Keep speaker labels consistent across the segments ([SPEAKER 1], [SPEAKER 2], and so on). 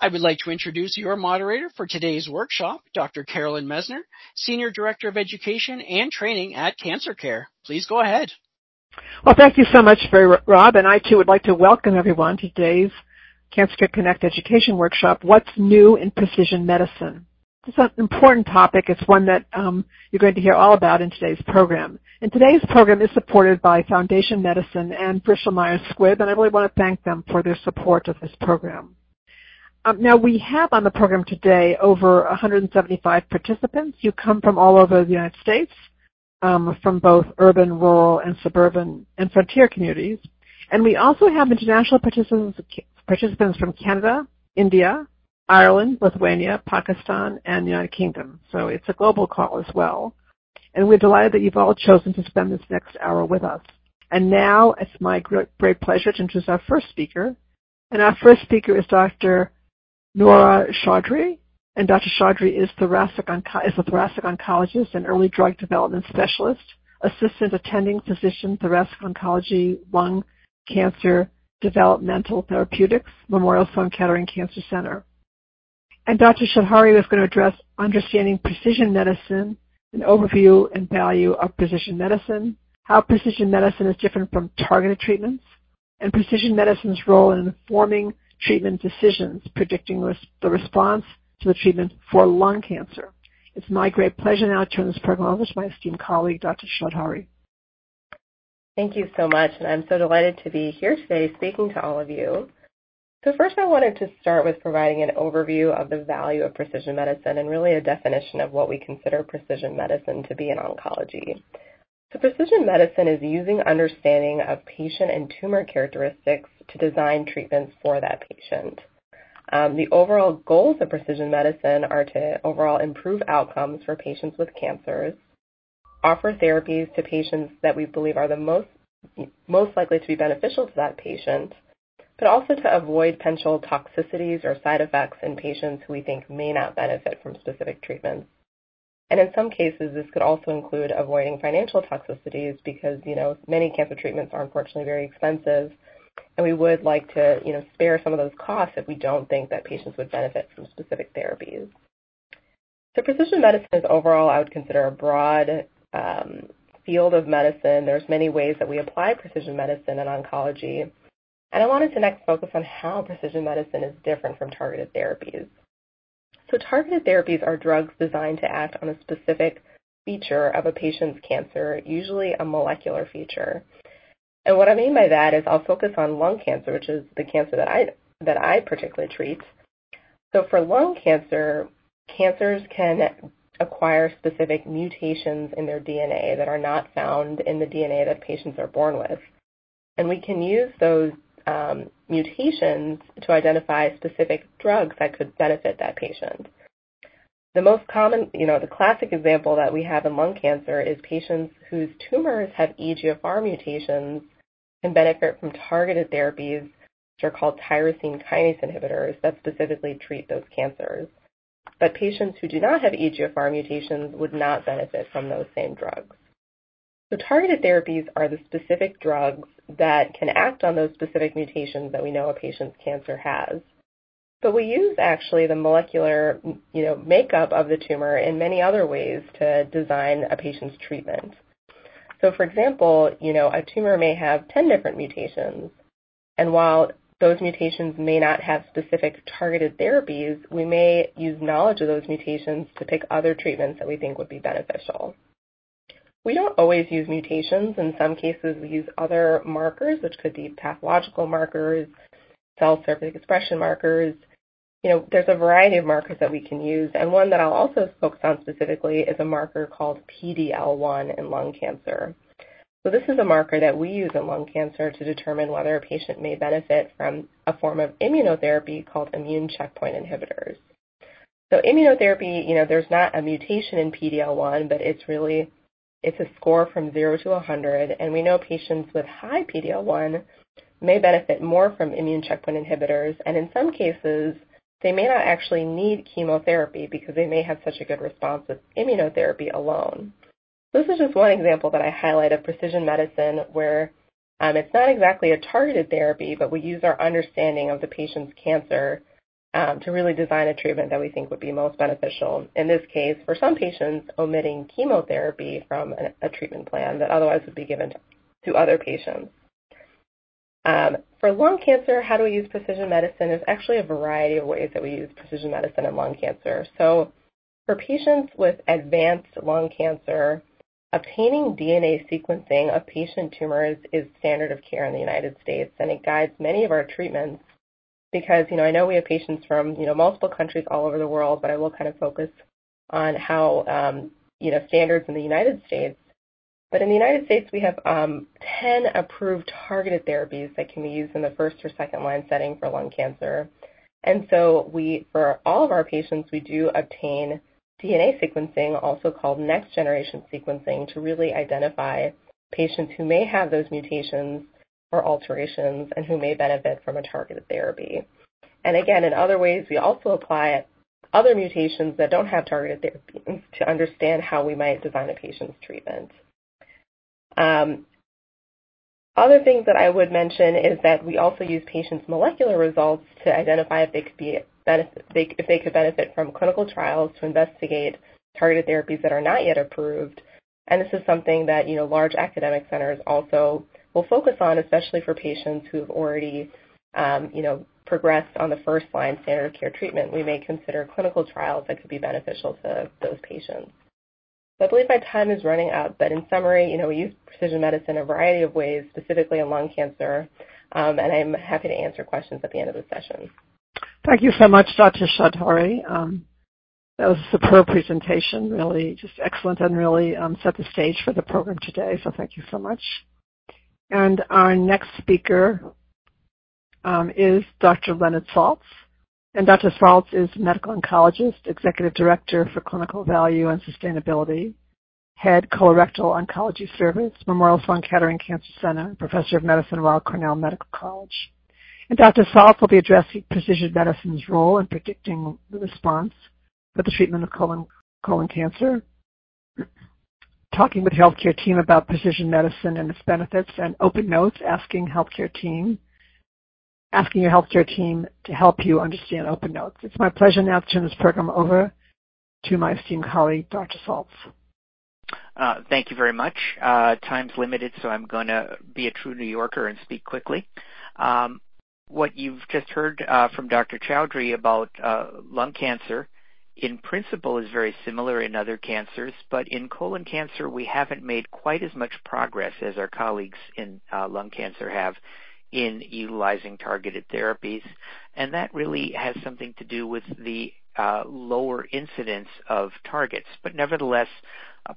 [SPEAKER 1] I would like to introduce your moderator for today's workshop, Dr. Carolyn Messner, Senior Director of Education and Training at Cancer Care. Please go ahead.
[SPEAKER 2] Well, thank you so much, Rob, and I too would like to welcome everyone to today's Cancer Care Connect education workshop, What's New in Precision Medicine? It's an important topic. It's one that um, you're going to hear all about in today's program. And today's program is supported by Foundation Medicine and Bristol Myers Squibb, and I really want to thank them for their support of this program. Um, now we have on the program today over 175 participants. You come from all over the United States, um, from both urban, rural, and suburban and frontier communities. And we also have international participants, participants from Canada, India, Ireland, Lithuania, Pakistan, and the United Kingdom. So it's a global call as well. And we're delighted that you've all chosen to spend this next hour with us. And now it's my great pleasure to introduce our first speaker. And our first speaker is Dr. Nora Choudhury, and Dr. Choudhury is, a thoracic oncologist and early drug development specialist, assistant attending physician, thoracic oncology, lung cancer, developmental therapeutics, Memorial Sloan Kettering Cancer Center. And Dr. Choudhury is going to address understanding precision medicine, an overview and value of precision medicine, how precision medicine is different from targeted treatments, and precision medicine's role in informing treatment decisions, predicting the response to the treatment for lung cancer. It's my great pleasure now to turn this program over to my esteemed colleague, Dr. Choudhury.
[SPEAKER 3] Thank you so much, and I'm so delighted to be here today speaking to all of you. So first I wanted to start with providing an overview of the value of precision medicine and really a definition of what we consider precision medicine to be in oncology. So precision medicine is using understanding of patient and tumor characteristics to design treatments for that patient. Um, the overall goals of precision medicine are to overall improve outcomes for patients with cancers, offer therapies to patients that we believe are the most most likely to be beneficial to that patient, but also to avoid potential toxicities or side effects in patients who we think may not benefit from specific treatments. And in some cases, this could also include avoiding financial toxicities because, you know, many cancer treatments are unfortunately very expensive and we would like to, you know, spare some of those costs if we don't think that patients would benefit from specific therapies. So precision medicine is overall, I would consider a broad um, field of medicine. There's many ways that we apply precision medicine in oncology. And I wanted to next focus on how precision medicine is different from targeted therapies. So targeted therapies are drugs designed to act on a specific feature of a patient's cancer, usually a molecular feature. And what I mean by that is I'll focus on lung cancer, which is the cancer that I particularly treat. So for lung cancer, cancers can acquire specific mutations in their DNA that are not found in the DNA that patients are born with. And we can use those um, mutations to identify specific drugs that could benefit that patient. The most common, you know, the classic example that we have in lung cancer is patients whose tumors have EGFR mutations can benefit from targeted therapies, which are called tyrosine kinase inhibitors that specifically treat those cancers. But patients who do not have EGFR mutations would not benefit from those same drugs. So targeted therapies are the specific drugs that can act on those specific mutations that we know a patient's cancer has. But we use actually the molecular, you know, makeup of the tumor in many other ways to design a patient's treatment. So for example, you know, a tumor may have 10 different mutations. And while those mutations may not have specific targeted therapies, we may use knowledge of those mutations to pick other treatments that we think would be beneficial. We don't always use mutations. In some cases, we use other markers, which could be pathological markers, cell surface expression markers, you know, there's a variety of markers that we can use, and one that I'll also focus on specifically is a marker called PD-L1 in lung cancer. So this is a marker that we use in lung cancer to determine whether a patient may benefit from a form of immunotherapy called immune checkpoint inhibitors. So immunotherapy, you know, there's not a mutation in PD-L1, but it's really it's a score from 0 to 100, and we know patients with high PD-L1 may benefit more from immune checkpoint inhibitors, and in some cases, they may not actually need chemotherapy because they may have such a good response with immunotherapy alone. This is just one example that I highlight of precision medicine where um, it's not exactly a targeted therapy, but we use our understanding of the patient's cancer to really design a treatment that we think would be most beneficial. In this case, for some patients, omitting chemotherapy from a, treatment plan that otherwise would be given to, to other patients. Um, for lung cancer, how do we use precision medicine? There's actually a variety of ways that we use precision medicine in lung cancer. So for patients with advanced lung cancer, obtaining DNA sequencing of patient tumors is standard of care in the United States, and it guides many of our treatments because, you know, I know we have patients from, you know, multiple countries all over the world, but I will kind of focus on how, um, you know, standards in the United States but in the United States, we have um, 10 approved targeted therapies that can be used in the first or second line setting for lung cancer. And so we, for all of our patients, we do obtain DNA sequencing, also called next generation sequencing, to really identify patients who may have those mutations or alterations and who may benefit from a targeted therapy. And again, in other ways, we also apply other mutations that don't have targeted therapies to understand how we might design a patient's treatment. Um, other things that I would mention is that we also use patients' molecular results to identify if they could be benefit, if they could benefit from clinical trials to investigate targeted therapies that are not yet approved. And this is something that you know large academic centers also will focus on, especially for patients who have already um, progressed on the first line standard of care treatment. We may consider clinical trials that could be beneficial to those patients. I believe my time is running out, but in summary, we use precision medicine in a variety of ways, specifically in lung cancer, um, and I'm happy to answer questions at the end of the session.
[SPEAKER 2] Thank you so much, Dr. Choudhury. Um, that was a superb presentation, really just excellent and really set the stage for the program today, so thank you so much. And our next speaker um, is Dr. Leonard Saltz. And Dr. Saltz is medical oncologist, executive director for clinical value and sustainability, head colorectal oncology service, Memorial Sloan Kettering Cancer Center, professor of medicine Weill Cornell Medical College. And Dr. Saltz will be addressing precision medicine's role in predicting the response for the treatment of colon, colon cancer, talking with the healthcare team about precision medicine and its benefits, and open notes asking healthcare team asking your healthcare team to help you understand open notes. It's my pleasure now to turn this program over to my esteemed colleague, Dr. Saltz.
[SPEAKER 4] Uh, thank you very much. Uh, time's limited, so I'm going to be a true New Yorker and speak quickly. Um, what you've just heard uh, from Dr. Choudhury about uh, lung cancer, in principle, is very similar in other cancers, but in colon cancer, we haven't made quite as much progress as our colleagues in uh, lung cancer have in utilizing targeted therapies. And that really has something to do with the uh, lower incidence of targets. But nevertheless,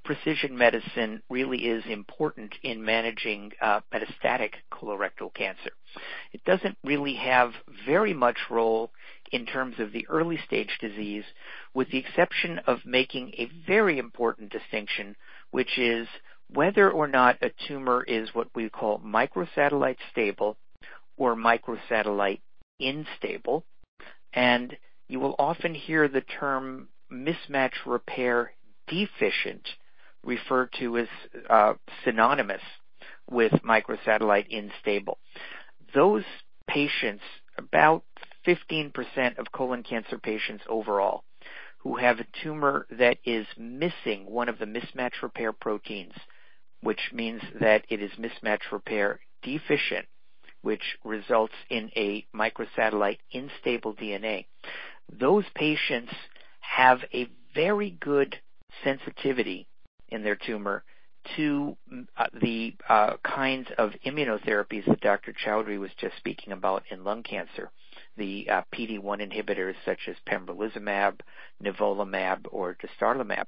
[SPEAKER 4] precision medicine really is important in managing uh, metastatic colorectal cancer. It doesn't really have very much role in terms of the early stage disease, with the exception of making a very important distinction, which is whether or not a tumor is what we call microsatellite stable or microsatellite unstable. And you will often hear the term mismatch repair deficient referred to as uh, synonymous with microsatellite instable. Those patients, about 15% of colon cancer patients overall, who have a tumor that is missing one of the mismatch repair proteins, which means that it is mismatch repair deficient, which results in a microsatellite instable DNA. Those patients have a very good sensitivity in their tumor to uh, the uh, kinds of immunotherapies that Dr. Choudhury was just speaking about in lung cancer, the uh, PD-1 inhibitors such as pembrolizumab, nivolumab, or dostarlimab.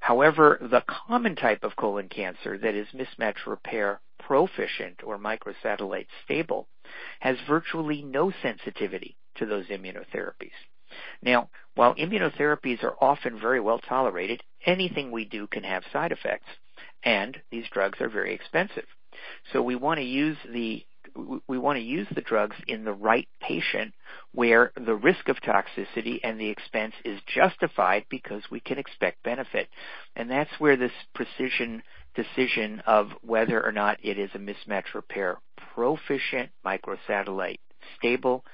[SPEAKER 4] However, the common type of colon cancer that is mismatch repair proficient or microsatellite stable has virtually no sensitivity to those immunotherapies. Now, while immunotherapies are often very well tolerated, anything we do can have side effects, and these drugs are very expensive. So we want to use the we want to use the drugs in the right patient where the risk of toxicity and the expense is justified because we can expect benefit. And that's where this precision decision of whether or not it is a mismatch repair proficient microsatellite stable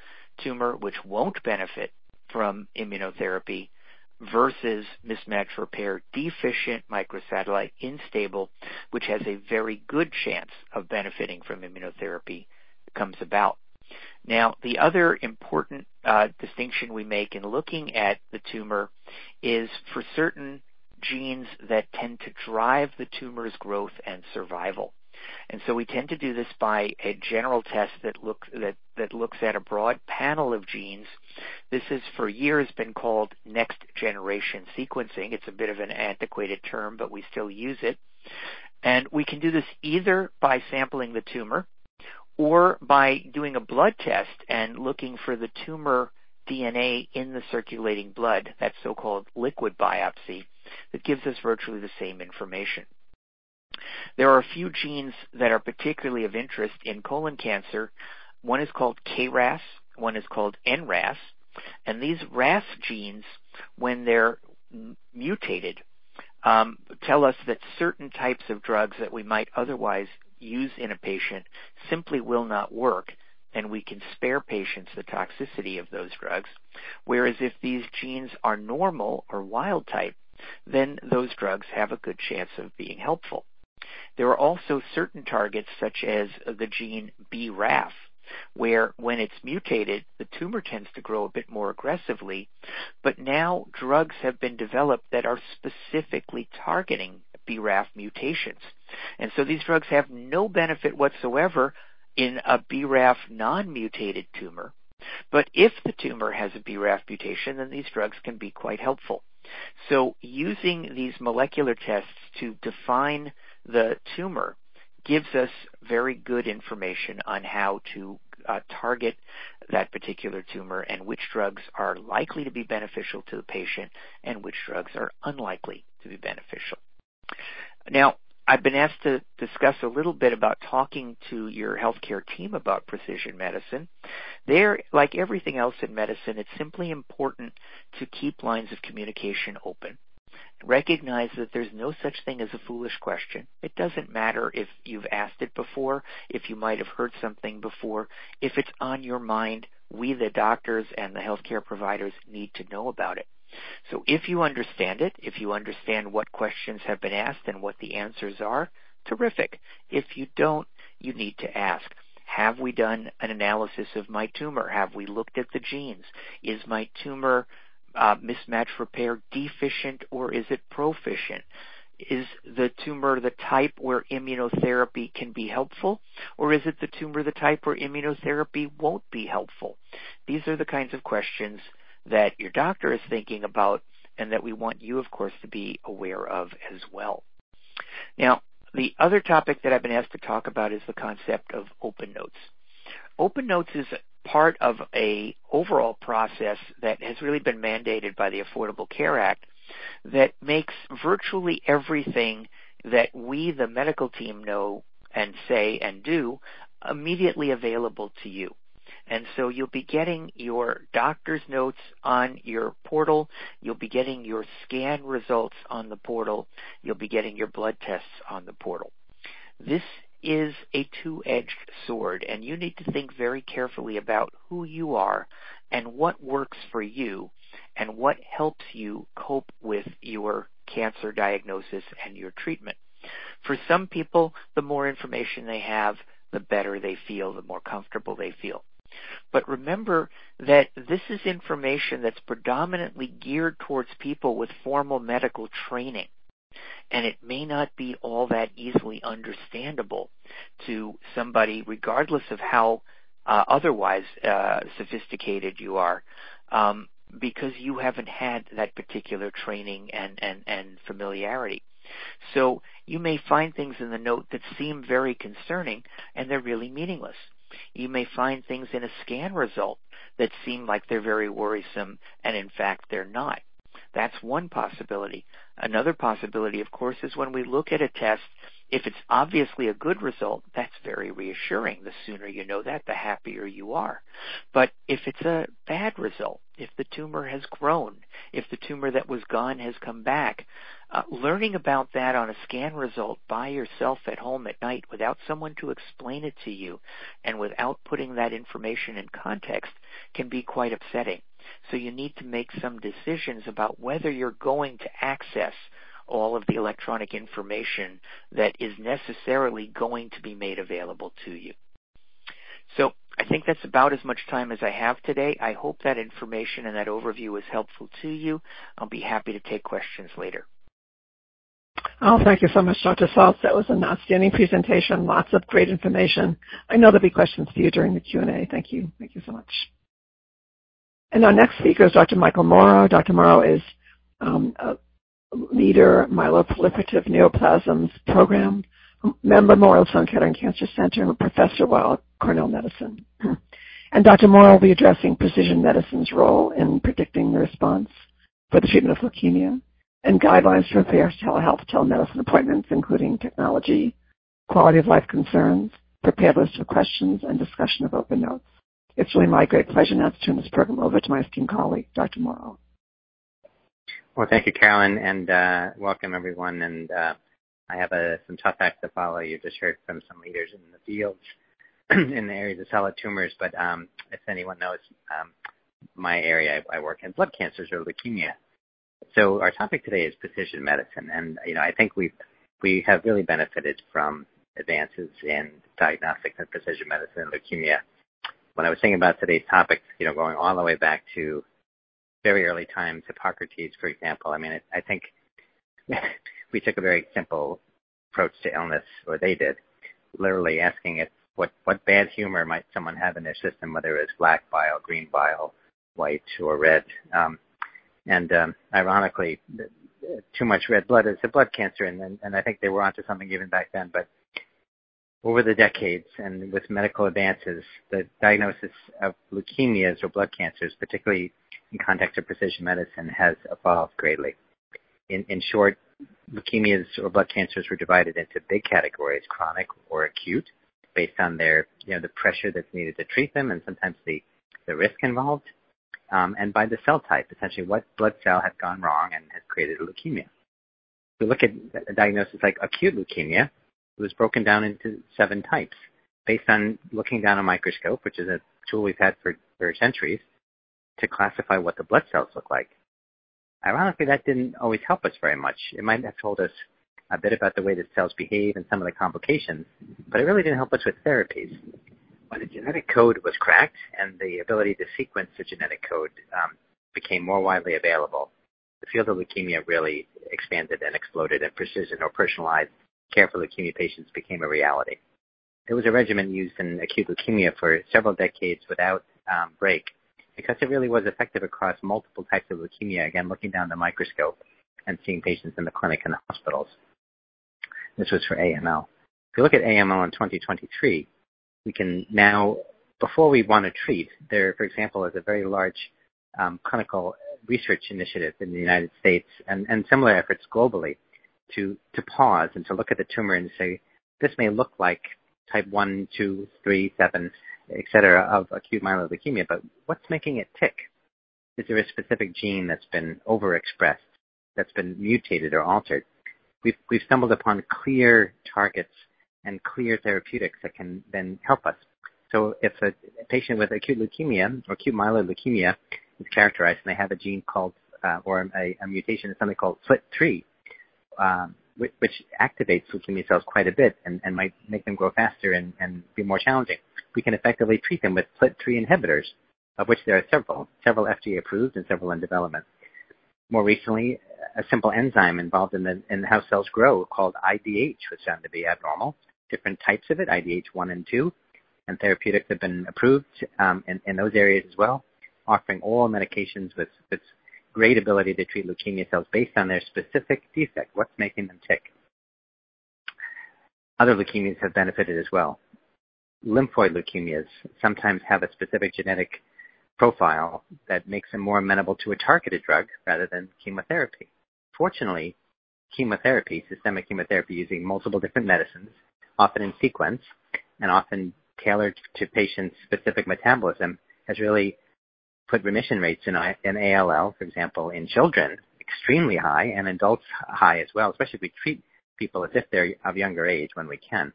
[SPEAKER 4] tumor which won't benefit from immunotherapy versus mismatch repair deficient microsatellite unstable, which has a very good chance of benefiting from immunotherapy, comes about. Now, the other important uh, distinction we make in looking at the tumor is for certain genes that tend to drive the tumor's growth and survival. And so we tend to do this by a general test that, look, that, that looks at a broad panel of genes. This has for years been called next generation sequencing. It's a bit of an antiquated term, but we still use it. And we can do this either by sampling the tumor or by doing a blood test and looking for the tumor DNA in the circulating blood, that so-called liquid biopsy, that gives us virtually the same information. There are a few genes that are particularly of interest in colon cancer. One is called KRAS, one is called NRAS, and these RAS genes, when they're mutated, um, tell us that certain types of drugs that we might otherwise use in a patient simply will not work, and we can spare patients the toxicity of those drugs. Whereas if these genes are normal or wild type, then those drugs have a good chance of being helpful. There are also certain targets such as the gene BRAF, where when it's mutated, the tumor tends to grow a bit more aggressively, but now drugs have been developed that are specifically targeting BRAF mutations. And so these drugs have no benefit whatsoever in a BRAF non-mutated tumor. But if the tumor has a BRAF mutation, then these drugs can be quite helpful. So using these molecular tests to define the tumor gives us very good information on how to uh, target that particular tumor and which drugs are likely to be beneficial to the patient and which drugs are unlikely to be beneficial. Now, I've been asked to discuss a little bit about talking to your healthcare team about precision medicine. There, like everything else in medicine, it's simply important to keep lines of communication open recognize that there's no such thing as a foolish question. It doesn't matter if you've asked it before, if you might have heard something before. If it's on your mind, we, the doctors and the healthcare providers, need to know about it. So if you understand it, if you understand what questions have been asked and what the answers are, terrific. If you don't, you need to ask. Have we done an analysis of my tumor? Have we looked at the genes? Is my tumor Uh, mismatch repair deficient or is it proficient? Is the tumor the type where immunotherapy can be helpful, or is it the tumor the type where immunotherapy won't be helpful? These are the kinds of questions that your doctor is thinking about and that we want you, of course, to be aware of as well. Now, the other topic that I've been asked to talk about is the concept of open notes. Open notes is part of a overall process that has really been mandated by the Affordable Care Act that makes virtually everything that we, the medical team, know and say and do immediately available to you. And so you'll be getting your doctor's notes on your portal. You'll be getting your scan results on the portal. You'll be getting your blood tests on the portal. This is a two-edged sword and you need to think very carefully about who you are and what works for you and what helps you cope with your cancer diagnosis and your treatment. For some people, the more information they have, the better they feel, the more comfortable they feel. But remember that this is information that's predominantly geared towards people with formal medical training and it may not be all that easily understandable to somebody, regardless of how uh, otherwise uh, sophisticated you are, um, because you haven't had that particular training and, and, and familiarity. So you may find things in the note that seem very concerning, and they're really meaningless. You may find things in a scan result that seem like they're very worrisome, and in fact they're not. That's one possibility. Another possibility, of course, is when we look at a test, if it's obviously a good result, that's very reassuring. The sooner you know that, the happier you are. But if it's a bad result, if the tumor has grown, if the tumor that was gone has come back, uh, learning about that on a scan result by yourself at home at night without someone to explain it to you and without putting that information in context can be quite upsetting. So you need to make some decisions about whether you're going to access all of the electronic information that is necessarily going to be made available to you. So I think that's about as much time as I have today. I hope that information and that overview was helpful to you. I'll be happy to take questions later.
[SPEAKER 2] Oh, thank you so much, Dr. Saltz. That was an outstanding presentation. Lots of great information. I know there'll be questions for you during the Q&A. Thank you. Thank you so much. And our next speaker is Dr. Michael Mauro. Dr. Mauro is um, a leader myeloproliferative neoplasms program, member Memorial Sloan Kettering Cancer Center, and a professor while at Cornell Medicine. And Dr. Mauro will be addressing precision medicine's role in predicting the response for the treatment of leukemia and guidelines for fair telehealth telemedicine appointments, including technology, quality of life concerns, prepared list of questions, and discussion of open notes. It's really my great pleasure now to turn this program over to my esteemed colleague, Dr. Mauro.
[SPEAKER 5] Well, thank you, Carolyn, and uh, welcome everyone. And uh, I have uh, some tough acts to follow. You just heard from some leaders in the fields in the areas of solid tumors, but um, if anyone knows um, my area, I, I work in blood cancers or leukemia. So our topic today is precision medicine, and you know I think we we have really benefited from advances in diagnostics and precision medicine and leukemia. When I was thinking about today's topic, you know, going all the way back to very early times, Hippocrates, for example. I mean, I think we took a very simple approach to illness, or they did, literally asking it what what bad humor might someone have in their system, whether it's black bile, green bile, white, or red. Um, and um, ironically, too much red blood is a blood cancer, and, and and I think they were onto something even back then. But over the decades and with medical advances, the diagnosis of leukemias or blood cancers, particularly in context of precision medicine, has evolved greatly. In, short, leukemias or blood cancers were divided into big categories, chronic or acute, based on their, you know, the pressure that's needed to treat them and sometimes the, the risk involved, um, and by the cell type, essentially what blood cell had gone wrong and has created a leukemia. If we look at a diagnosis like acute leukemia, it was broken down into seven types based on looking down a microscope, which is a tool we've had for, for centuries, to classify what the blood cells look like. Ironically, that didn't always help us very much. It might have told us a bit about the way the cells behave and some of the complications, but it really didn't help us with therapies. When the genetic code was cracked and the ability to sequence the genetic code um, became more widely available, the field of leukemia really expanded and exploded, and precision or personalized care for leukemia patients became a reality. It was a regimen used in acute leukemia for several decades without um, break because it really was effective across multiple types of leukemia, again, looking down the microscope and seeing patients in the clinic and the hospitals. This was for AML. If you look at AML in 2023, we can now, before we want to treat, there, for example, is a very large um, clinical research initiative in the United States and, and similar efforts globally to, to pause and to look at the tumor and say, this may look like type 1, 2, 3, 7, et cetera, of acute myeloid leukemia, but what's making it tick? Is there a specific gene that's been overexpressed, that's been mutated or altered? We've, we've stumbled upon clear targets and clear therapeutics that can then help us. So if a patient with acute leukemia or acute myeloid leukemia is characterized and they have a gene called, uh, or a, a, mutation in something called FLT3, um, which, which, activates leukemia cells quite a bit and, might make them grow faster and, be more challenging we can effectively treat them with FLT3 inhibitors, of which there are several, several FDA approved and several in development. More recently, a simple enzyme involved in, how cells grow called IDH was found to be abnormal. Different types of it, IDH 1 and 2, and therapeutics have been approved um, in, those areas as well, offering oral medications with great ability to treat leukemia cells based on their specific defect, what's making them tick. Other leukemias have benefited as well lymphoid leukemias sometimes have a specific genetic profile that makes them more amenable to a targeted drug rather than chemotherapy. Fortunately, chemotherapy, systemic chemotherapy using multiple different medicines, often in sequence and often tailored to patients' specific metabolism, has really put remission rates in, in ALL, for example, in children extremely high and adults high as well, especially if we treat people as if they're of younger age when we can.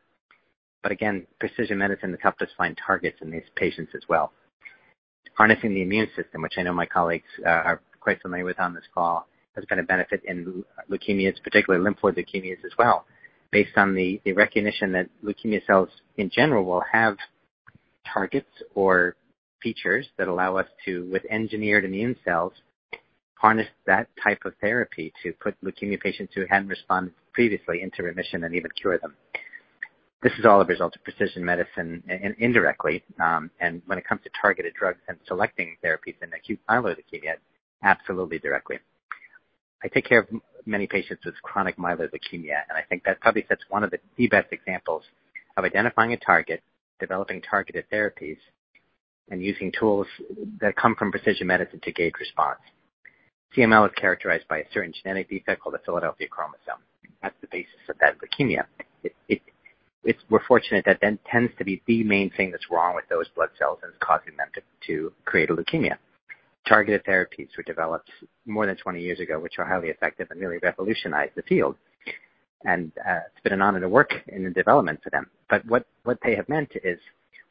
[SPEAKER 5] But again, precision medicine has helped us find targets in these patients as well. Harnessing the immune system, which I know my colleagues uh, are quite familiar with on this call, has been a benefit in leukemias, particularly lymphoid leukemias as well, based on the recognition that leukemia cells in general will have targets or features that allow us to, with engineered immune cells, harness that type of therapy to put leukemia patients who hadn't responded previously into remission and even cure them. This is all a result of precision medicine indirectly. Um, and when it comes to targeted drugs and selecting therapies in acute myeloid leukemia, absolutely directly. I take care of many patients with chronic myeloid leukemia, and I think that probably sets one of the, the best examples of identifying a target, developing targeted therapies, and using tools that come from precision medicine to gauge response. CML is characterized by a certain genetic defect called the Philadelphia chromosome. That's the basis of that leukemia. We're fortunate that that tends to be the main thing that's wrong with those blood cells and is causing them to, to create a leukemia. Targeted therapies were developed more than 20 years ago, which are highly effective and really revolutionized the field. And uh, it's been an honor to work in the development for them. But what, what they have meant is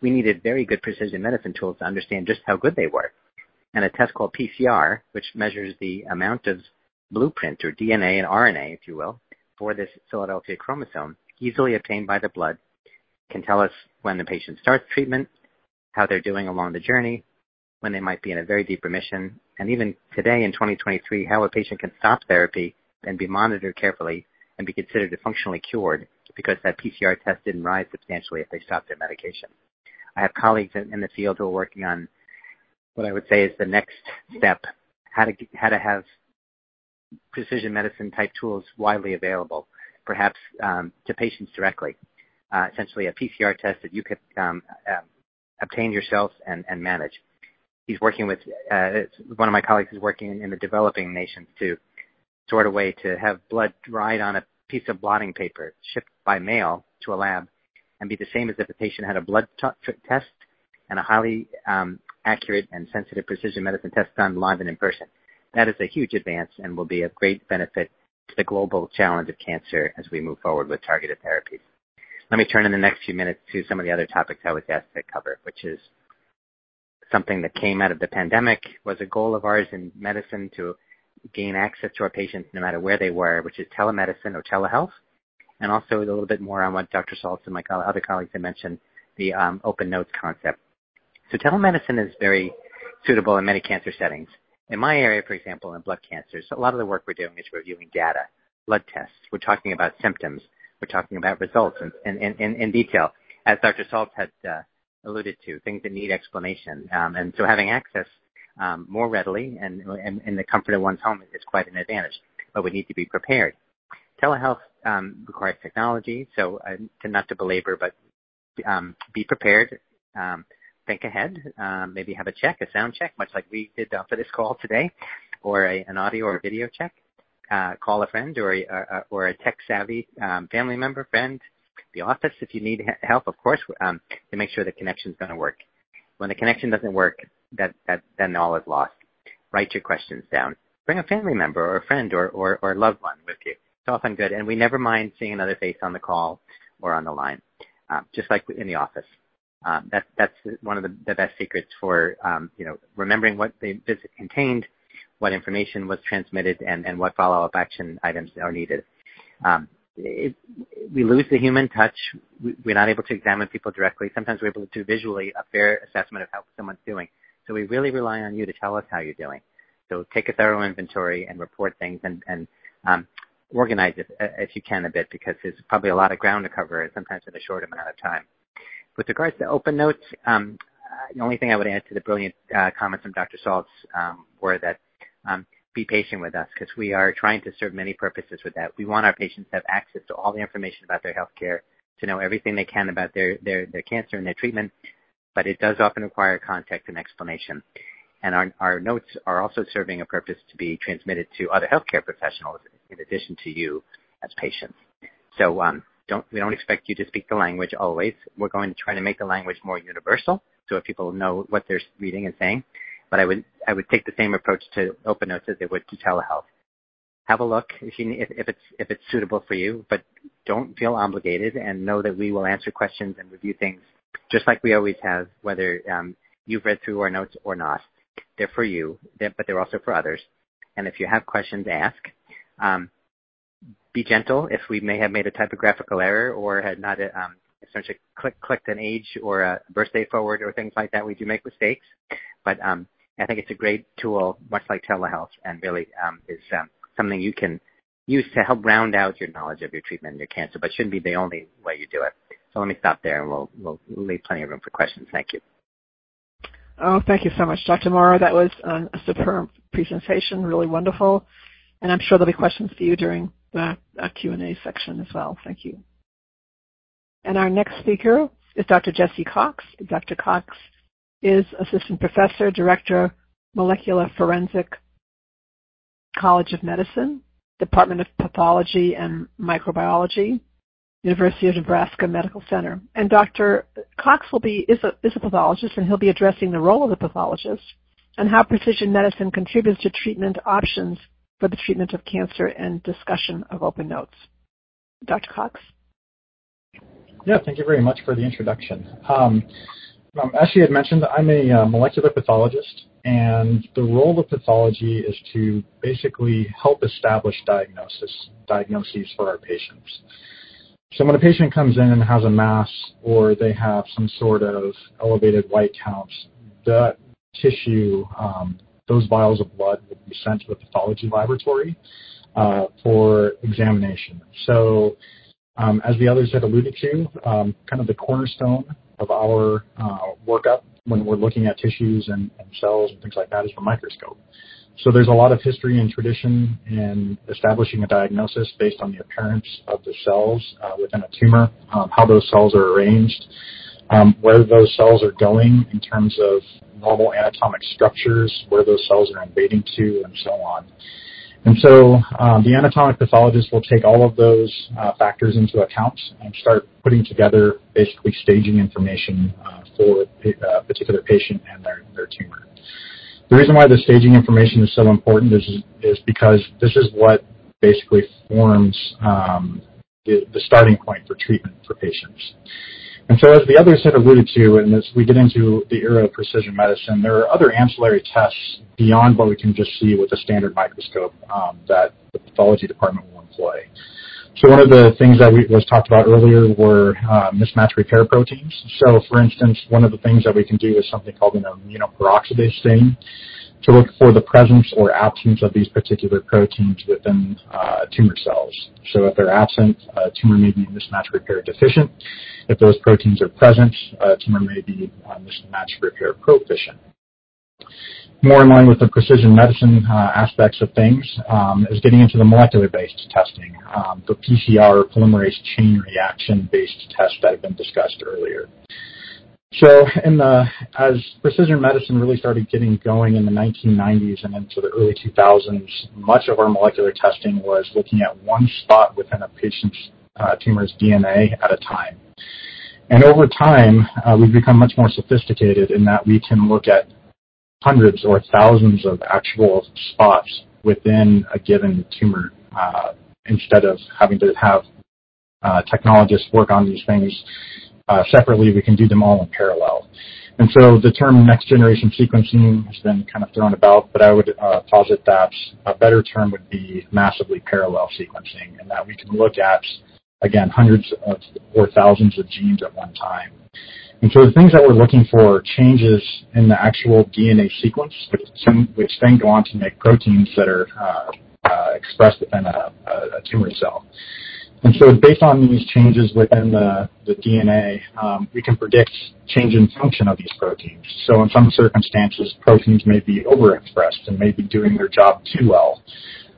[SPEAKER 5] we needed very good precision medicine tools to understand just how good they were. And a test called PCR, which measures the amount of blueprint or DNA and RNA, if you will, for this Philadelphia chromosome, easily obtained by the blood, can tell us when the patient starts treatment, how they're doing along the journey, when they might be in a very deep remission, and even today in 2023, how a patient can stop therapy and be monitored carefully and be considered functionally cured because that PCR test didn't rise substantially if they stopped their medication. I have colleagues in the field who are working on what I would say is the next step, how to, how to have precision medicine type tools widely available, perhaps um, to patients directly. Uh, essentially a PCR test that you could um, uh, obtain yourself and, and manage. He's working with, uh, one of my colleagues is working in the developing nations to sort a way to have blood dried on a piece of blotting paper shipped by mail to a lab and be the same as if the patient had a blood test and a highly um, accurate and sensitive precision medicine test done live and in person. That is a huge advance and will be of great benefit to the global challenge of cancer as we move forward with targeted therapies. Let me turn in the next few minutes to some of the other topics I was asked to cover, which is something that came out of the pandemic, was a goal of ours in medicine to gain access to our patients no matter where they were, which is telemedicine or telehealth and also a little bit more on what Dr. Saltz and my other colleagues had mentioned, the um, open notes concept. So telemedicine is very suitable in many cancer settings. In my area, for example, in blood cancers, a lot of the work we're doing is reviewing data, blood tests. We're talking about symptoms. We're talking about results in, in, in, in detail. As Dr. Saltz had uh, alluded to, things that need explanation. Um, and so having access um, more readily and in the comfort of one's home is quite an advantage. But we need to be prepared. Telehealth um, requires technology, so uh, not to belabor, but um, be prepared. Um, think ahead. Maybe have a check, a sound check, much like we did for this call today, or an audio or video check. Uh, call a friend or a, or a tech savvy um, family member, friend, the office if you need help, of course, to make sure the connection is going to work. When the connection doesn't work, then all is lost. Write your questions down. Bring a family member or a friend or loved one with you. It's often good, and we never mind seeing another face on the call or on the line, um, just like in the office. Um, that, that's one of the, best secrets for um, you know remembering what the visit contained, what information was transmitted, and, what follow-up action items are needed. We lose the human touch. We, we're not able to examine people directly. Sometimes we're able to do visually a fair assessment of how someone's doing. So we really rely on you to tell us how you're doing. So take a thorough inventory and report things and, organize it uh, if you can a bit because there's probably a lot of ground to cover sometimes in a short amount of time. With regards to open notes, um, the only thing I would add to the brilliant uh, comments from Dr. Saltz um, were that um, be patient with us because we are trying to serve many purposes with that. We want our patients to have access to all the information about their health care, to know everything they can about their, their, their cancer and their treatment, but it does often require context and explanation. And our, notes are also serving a purpose to be transmitted to other healthcare professionals in addition to you as patients. So um, don't, we don't expect you to speak the language always. We're going to try to make the language more universal so people know what they're reading and saying. But I would, I would take the same approach to open notes as they would to telehealth. Have a look if it's suitable for you, but don't feel obligated and know that we will answer questions and review things just like we always have, whether um, you've read through our notes or not. They're for you, but they're also for others. And if you have questions, ask. Um, be gentle if we may have made a typographical error or had not um, essentially click, clicked an age or a birthday forward or things like that. We do make mistakes, but um, I think it's a great tool, much like telehealth, and really um, is um, something you can use to help round out your knowledge of your treatment and your cancer, but shouldn't be the only way you do it. So let me stop there, and we'll, we'll leave plenty of room for questions. Thank you.
[SPEAKER 2] Oh, thank you so much, Dr. Mauro. That was um, a superb presentation, really wonderful. And I'm sure there'll be questions for you during the uh, Q&A section as well. Thank you. And our next speaker is Dr. Jesse Cox. Dr. Cox is Assistant Professor, Director, Molecular Forensic, College of Medicine, Department of Pathology and Microbiology, University of Nebraska Medical Center. And Dr. Cox will be is a, is a pathologist, and he'll be addressing the role of the pathologist and how precision medicine contributes to treatment options for the treatment of cancer and discussion of open notes. Dr. Cox.
[SPEAKER 6] Yeah, thank you very much for the introduction. Um, um, as she had mentioned, I'm a uh, molecular pathologist, and the role of pathology is to basically help establish diagnosis, diagnoses for our patients. So when a patient comes in and has a mass or they have some sort of elevated white counts, that tissue, um, those vials of blood will be sent to the pathology laboratory uh, for examination. So um, as the others had alluded to, um, kind of the cornerstone of our uh, workup when we're looking at tissues and, and cells and things like that is the microscope. So there's a lot of history and tradition in establishing a diagnosis based on the appearance of the cells uh, within a tumor, um, how those cells are arranged, um, where those cells are going in terms of normal anatomic structures, where those cells are invading to, and so on. And so um, the anatomic pathologist will take all of those uh, factors into account and start putting together basically staging information uh, for a particular patient and their tumor. The reason why the staging information is so important is, is because this is what basically forms um, the, the starting point for treatment for patients. And so as the others had alluded to, and as we get into the era of precision medicine, there are other ancillary tests beyond what we can just see with a standard microscope um, that the pathology department will employ. So one of the things that was talked about earlier were uh, mismatch repair proteins. So for instance, one of the things that we can do is something called an immunoperoxidase stain to look for the presence or absence of these particular proteins within uh, tumor cells. So if they're absent, a tumor may be mismatch repair deficient. If those proteins are present, a tumor may be uh, mismatch repair proficient. More in line with the precision medicine uh, aspects of things um, is getting into the molecular-based testing, um, the PCR polymerase chain reaction-based tests that have been discussed earlier. As precision medicine really started getting going in the 1990s and into the early 2000s, much of our molecular testing was looking at one spot within a patient's uh, tumor's DNA at a time. And over time, uh, we've become much more sophisticated in that we can look at hundreds or thousands of actual spots within a given tumor uh, instead of having to have uh, technologists work on these things uh, separately, we can do them all in parallel. And so the term next generation sequencing has been kind of thrown about, but I would uh, posit that a better term would be massively parallel sequencing, and that we can look at, again, hundreds of or thousands of genes at one time. And so the things that we're looking for are changes in the actual DNA sequence, which, which then go on to make proteins that are uh, uh, expressed within a, a, tumor cell. And so based on these changes within the, the DNA, um, we can predict change in function of these proteins. So in some circumstances, proteins may be overexpressed and may be doing their job too well.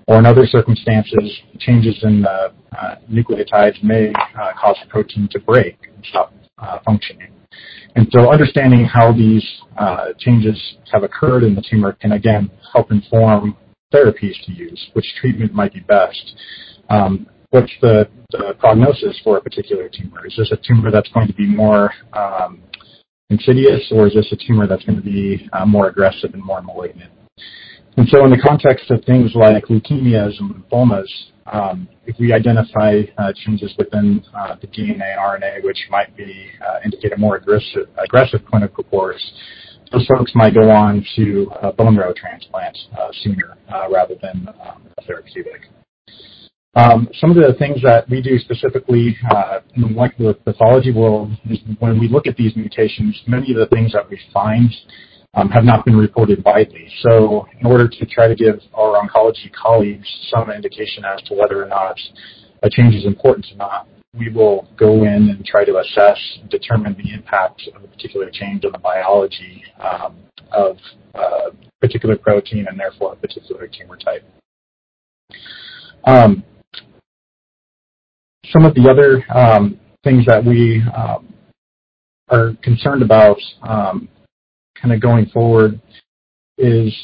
[SPEAKER 6] Or in other circumstances, changes in the uh, nucleotides may uh, cause the protein to break and stop uh, functioning. And so understanding how these uh, changes have occurred in the tumor can again help inform therapies to use, which treatment might be best. Um, what's the, the, prognosis for a particular tumor? Is this a tumor that's going to be more um, insidious, or is this a tumor that's going to be uh, more aggressive and more malignant? And so in the context of things like leukemias and lymphomas, um, if we identify uh, changes within uh, the DNA RNA which might be uh, indicate a more aggressive, aggressive clinical course, those folks might go on to bone marrow transplant sooner rather than um, a therapeutic. Um, some of the things that we do specifically in the molecular pathology world is when we look at these mutations, many of the things that we find have not been reported widely. So in order to try to give our oncology colleagues some indication as to whether or not a change is important or not, we will go in and try to assess and determine the impact of a particular change on the biology um, of a particular protein and therefore a particular tumor type. Um, some of the other um, things that we um, are concerned about um, kind of going forward is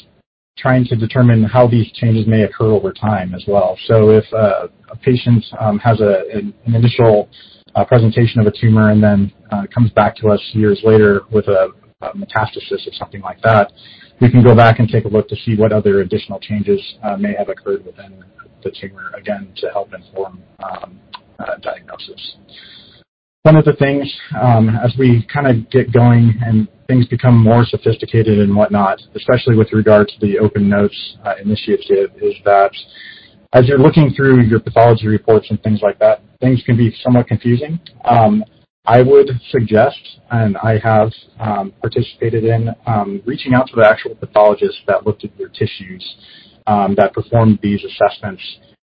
[SPEAKER 6] trying to determine how these changes may occur over time as well. So if uh, a patient um, has a, an, an initial uh, presentation of a tumor and then uh, comes back to us years later with a, a, metastasis or something like that, we can go back and take a look to see what other additional changes uh, may have occurred within the tumor, again, to help inform um, uh, diagnosis one of the things um, as we kind of get going and things become more sophisticated and whatnot, especially with regard to the Open Notes uh, initiative, is that as you're looking through your pathology reports and things like that, things can be somewhat confusing. Um, I would suggest, and I have um, participated in, um, reaching out to the actual pathologists that looked at your tissues, um, that performed these assessments.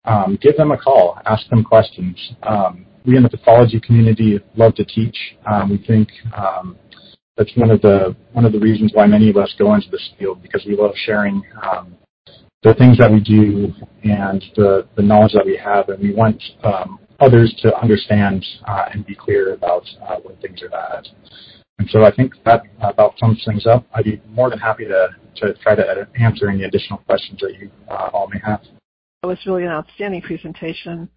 [SPEAKER 6] Um, give them a call, ask them questions. Um, we in the pathology community love to teach. We think that's one of the one of the reasons why many of us go into this field because we love sharing um, the things that we do and the, the knowledge that we have, and we want um, others to understand uh, and be clear about uh, when things are bad. And so I think that about sums things up. I'd be more than happy to, to try to answer any additional questions that you uh, all may have.
[SPEAKER 2] That was really an outstanding presentation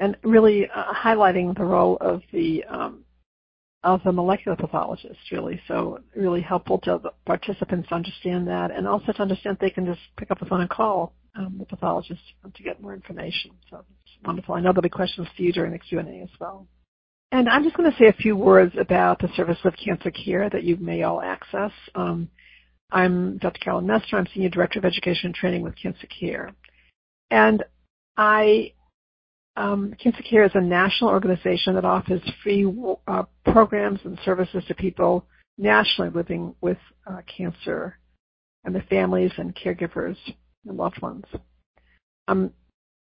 [SPEAKER 2] and really highlighting the role of the um, of the molecular pathologist, really. So really helpful to the participants to understand that, and also to understand they can just pick up the phone and call um, the pathologist to get more information. So it's wonderful. I know there'll be questions for you during the Q&A as well. And I'm just going to say a few words about the service of cancer care that you may all access. Um, I'm Dr. Carolyn Messner. I'm Senior Director of Education and Training with Cancer Care. And I um, Cancer Care is a national organization that offers free uh, programs and services to people nationally living with uh, cancer and their families and caregivers and loved ones. Um,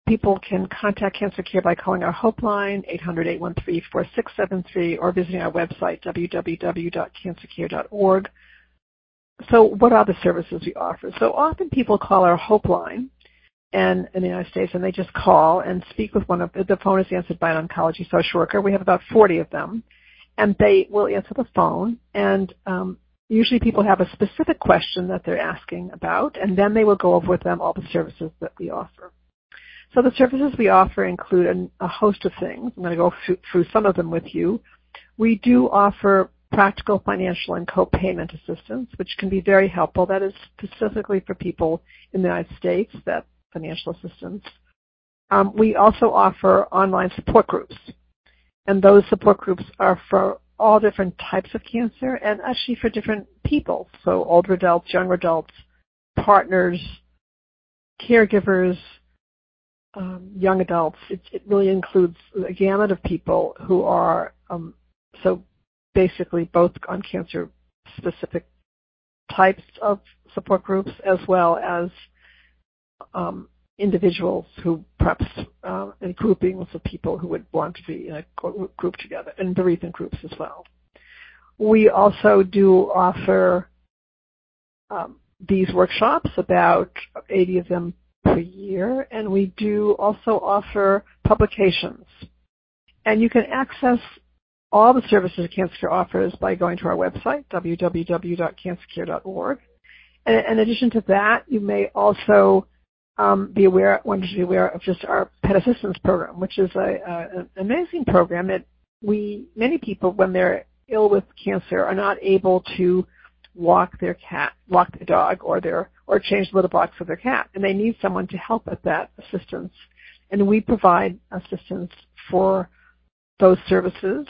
[SPEAKER 2] people can contact Cancer Care by calling our Hope line, 800-813-4673, or visiting our website, www.cancercare.org. So what are the services we offer? So often people call our Hope line, and in the United States, and they just call and speak with one of the phone is answered by an oncology social worker. We have about 40 of them, and they will answer the phone. And um, usually, people have a specific question that they're asking about, and then they will go over with them all the services that we offer. So the services we offer include an, a host of things. I'm going to go through, through some of them with you. We do offer practical financial and co-payment assistance, which can be very helpful. That is specifically for people in the United States that financial assistance. Um, we also offer online support groups, and those support groups are for all different types of cancer and actually for different people. So older adults, younger adults, partners, caregivers, um, young adults. It, it, really includes a gamut of people who are um, so basically both on cancer specific types of support groups as well as um, individuals who perhaps uh, in groupings of people who would want to be in a group together, and bereavement groups as well. We also do offer um, these workshops, about 80 of them per year, and we do also offer publications. And you can access all the services Cancer Care offers by going to our website, www.cancercare.org. And in addition to that, you may also um, be aware, want to be aware of just our pet assistance program, which is a, a, an amazing program that we, many people, when they're ill with cancer, are not able to walk their cat, walk their dog, or their or change the litter box for their cat, and they need someone to help with that assistance. And we provide assistance for those services,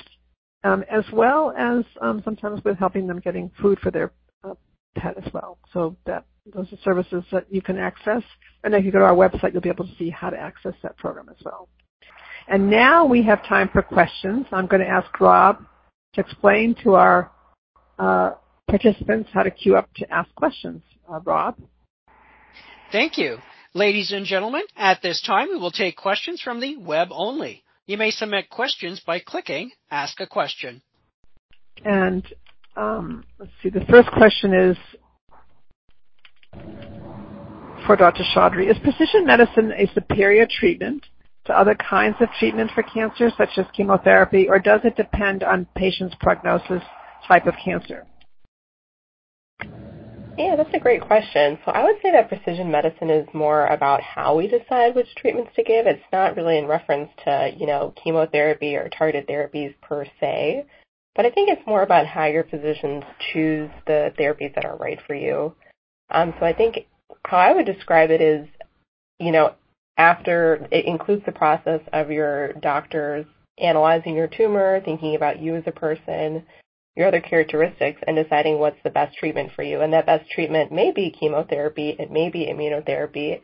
[SPEAKER 2] um, as well as um, sometimes with helping them getting food for their uh, pet as well. So that those are services that you can access. And if you go to our website, you'll be able to see how to access that program as well. And now we have time for questions. I'm going to ask Rob to explain to our uh, participants how to queue up to ask questions. Uh, Rob?
[SPEAKER 1] Thank you. Ladies and gentlemen, at this time we will take questions from the web only. You may submit questions by clicking Ask a Question.
[SPEAKER 2] And um, let's see, the first question is for Dr. Choudhury. Is precision medicine a superior treatment to other kinds of treatment for cancer, such as chemotherapy, or does it depend on patient's prognosis type of cancer?
[SPEAKER 3] Yeah, that's a great question. So I would say that precision medicine is more about how we decide which treatments to give. It's not really in reference to, you know, chemotherapy or targeted therapies per se, but I think it's more about how your physicians choose the therapies that are right for you. Um, so I think how I would describe it is, you know, after it includes the process of your doctors analyzing your tumor, thinking about you as a person, your other characteristics, and deciding what's the best treatment for you. And that best treatment may be chemotherapy, it may be immunotherapy,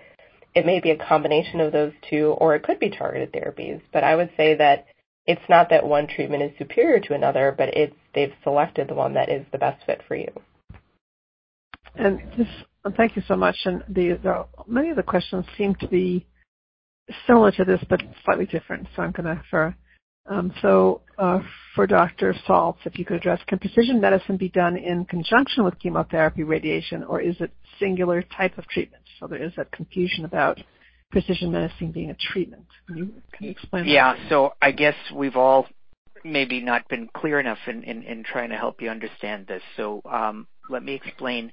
[SPEAKER 3] it may be a combination of those two, or it could be targeted therapies. But I would say that it's not that one treatment is superior to another, but it's they've selected the one that is the best fit for you.
[SPEAKER 2] Thank you so much. Many of the questions seem to be similar to this, but slightly different. So I'm going to for um, so uh, for Dr. Saltz, if you could address, can precision medicine be done in conjunction with chemotherapy, radiation, or is it singular type of treatment? So there is that confusion about precision medicine being a treatment. Can you, explain that?
[SPEAKER 4] Yeah, so I guess we've all maybe not been clear enough in, in, in trying to help you understand this. So um, let me explain.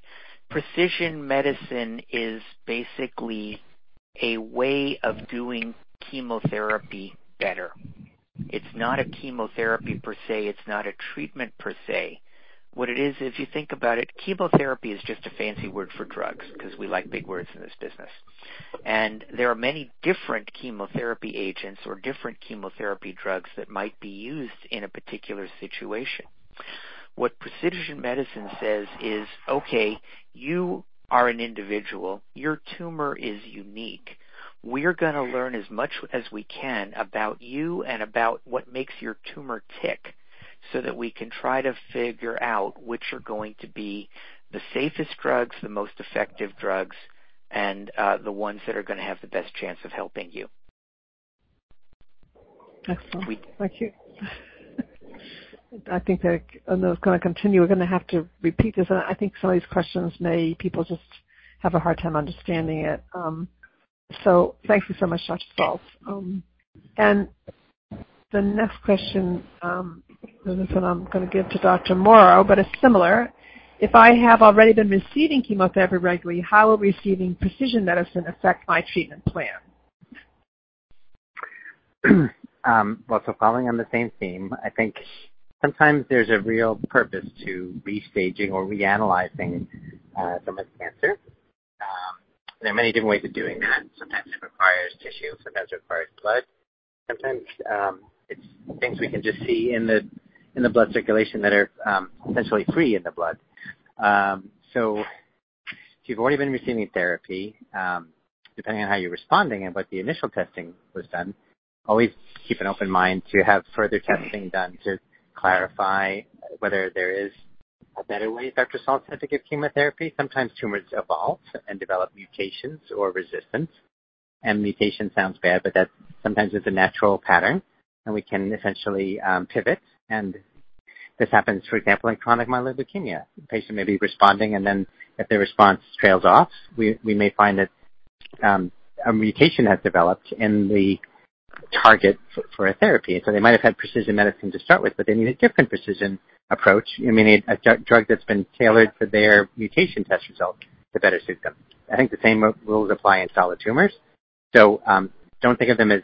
[SPEAKER 4] Precision medicine is basically a way of doing chemotherapy better. It's not a chemotherapy per se. It's not a treatment per se. What it is, if you think about it, chemotherapy is just a fancy word for drugs because we like big words in this business. And there are many different chemotherapy agents or different chemotherapy drugs that might be used in a particular situation. What precision medicine says is, okay, you are an individual. Your tumor is unique we're going to learn as much as we can about you and about what makes your tumor tick so that we can try to figure out which are going to be the safest drugs, the most effective drugs, and uh, the ones that are going to have the best chance of helping you.
[SPEAKER 2] Excellent. Thank you. I think that and it's going to continue. We're going to have to repeat this, and I think some of these questions may people just have a hard time understanding it. Um, so thank you so much, Dr. Saltz. Um, and the next question, um, this one I'm going to give to Dr. Mauro, but it's similar. If I have already been receiving chemotherapy regularly, how will receiving precision medicine affect my treatment plan?
[SPEAKER 5] well, so following on the same theme, I think sometimes there's a real purpose to restaging or reanalyzing uh, someone's cancer. Um, there are many different ways of doing that. Sometimes it requires tissue, sometimes it requires blood. Sometimes um, it's things we can just see in the in the blood circulation that are um, essentially free in the blood. Um, so if you've already been receiving therapy, um, depending on how you're responding and what the initial testing was done, always keep an open mind to have further testing done to clarify whether there is a better way, Dr. Saltz said, to give chemotherapy. Sometimes tumors evolve and develop mutations or resistance. And mutation sounds bad, but that sometimes is a natural pattern. And we can essentially um, pivot. And this happens, for example, in chronic myeloid leukemia. The patient may be responding, and then if the response trails off, we, we may find that um, a mutation has developed in the target for, a therapy. So they might have had precision medicine to start with, but they need a different precision approach. I mean, a, drug that's been tailored for their mutation test result to better suit them. I think the same rules apply in solid tumors. So um, don't think of them as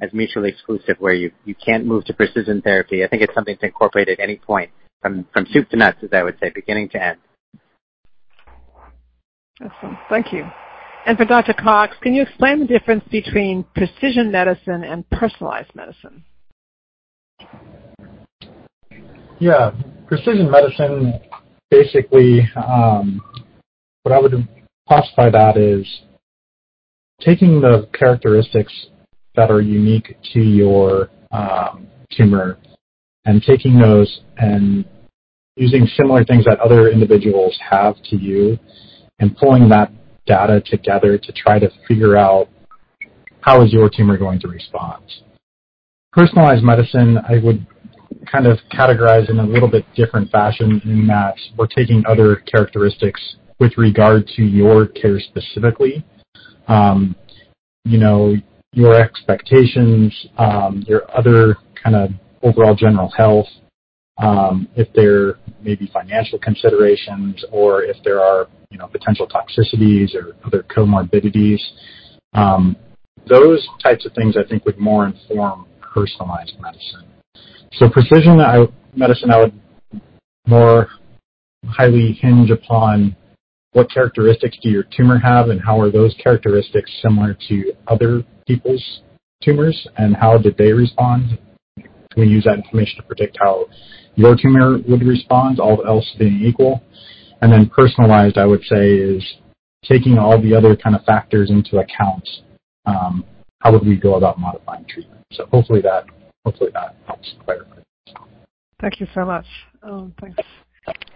[SPEAKER 5] as mutually exclusive, where you you can't move to precision therapy. I think it's something to incorporate at any point, from from soup to nuts, as I would say, beginning to end.
[SPEAKER 2] Excellent. Thank you. And for Dr. Cox, can you explain the difference between precision medicine and personalized medicine?
[SPEAKER 6] Yeah, precision medicine, basically, um, what I would classify that is taking the characteristics that are unique to your um, tumor and taking those and using similar things that other individuals have to you and pulling that data together to try to figure out how is your tumor going to respond. Personalized medicine, I would kind of categorize in a little bit different fashion in that we're taking other characteristics with regard to your care specifically. Um, you know, your expectations, um, your other kind of overall general health, if there may be financial considerations or if there are potential toxicities or other comorbidities. Um, those types of things I think would more inform personalized medicine. So precision medicine I would more highly hinge upon what characteristics do your tumor have and how are those characteristics similar to other people's tumors and how did they respond? Can we use that information to predict how your tumor would respond, all else being equal. And then personalized, I would say, is taking all the other kind of factors into account. Um, how would we go about modifying treatment? So hopefully that hopefully that helps clarify.
[SPEAKER 2] Thank you so much. Um, thanks.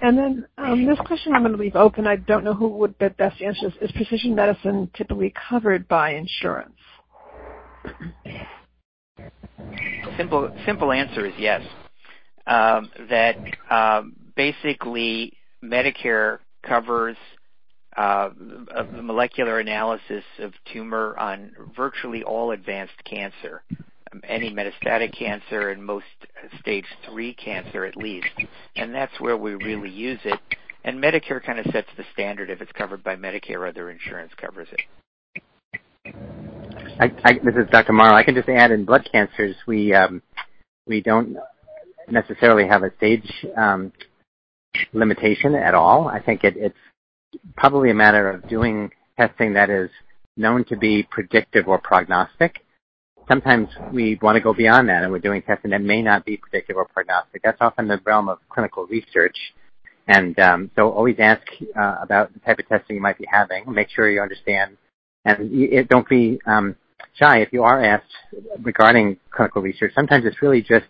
[SPEAKER 2] And then um, this question I'm going to leave open. I don't know who would best answer this. Is precision medicine typically covered by insurance?
[SPEAKER 4] Simple simple answer is yes that um, basically Medicare covers uh, the molecular analysis of tumor on virtually all advanced cancer, um, any metastatic cancer and most stage three cancer at least, and that's where we really use it. And Medicare kind of sets the standard if it's covered by Medicare, other insurance covers it.
[SPEAKER 5] This is Dr. Mauro. I can just add in blood cancers, we um, we don't necessarily have a stage um, limitation at all. I think it, it's probably a matter of doing testing that is known to be predictive or prognostic. Sometimes we want to go beyond that and we're doing testing that may not be predictive or prognostic. That's often the realm of clinical research. And um, so always ask uh, about the type of testing you might be having. Make sure you understand. And it, don't be um, shy if you are asked regarding clinical research. Sometimes it's really just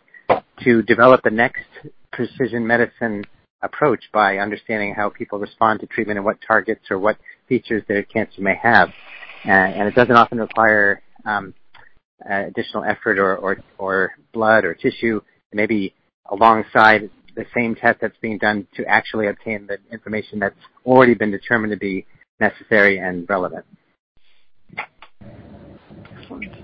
[SPEAKER 5] to develop the next precision medicine approach by understanding how people respond to treatment and what targets or what features their cancer may have. And it doesn't often require um, additional effort or, or, or blood or tissue, maybe alongside the same test that's being done to actually obtain the information that's already been determined to be necessary and relevant.
[SPEAKER 2] Excellent.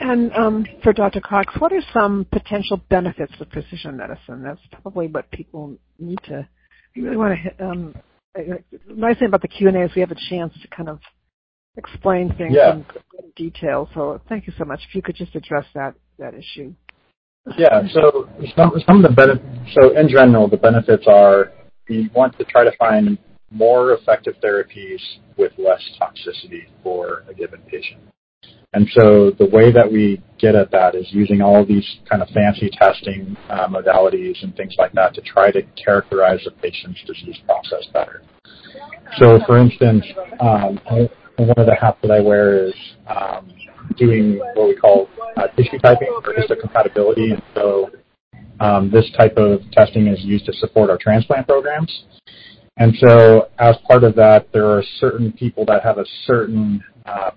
[SPEAKER 2] And um, for Dr. Cox, what are some potential benefits of precision medicine? That's probably what people need to you really want to hit. Um, the nice thing about the Q&A is we have a chance to kind of explain things
[SPEAKER 6] yeah.
[SPEAKER 2] in detail. So thank you so much. If you could just address that that issue.
[SPEAKER 6] Yeah. So some some of the benefits. So in general, the benefits are we want to try to find more effective therapies with less toxicity for a given patient. And so the way that we get at that is using all these kind of fancy testing uh, modalities and things like that to try to characterize the patient's disease process better. So for instance, um, one of the hats that I wear is um, doing what we call uh, tissue typing or histocompatibility. So um, this type of testing is used to support our transplant programs. And so as part of that, there are certain people that have a certain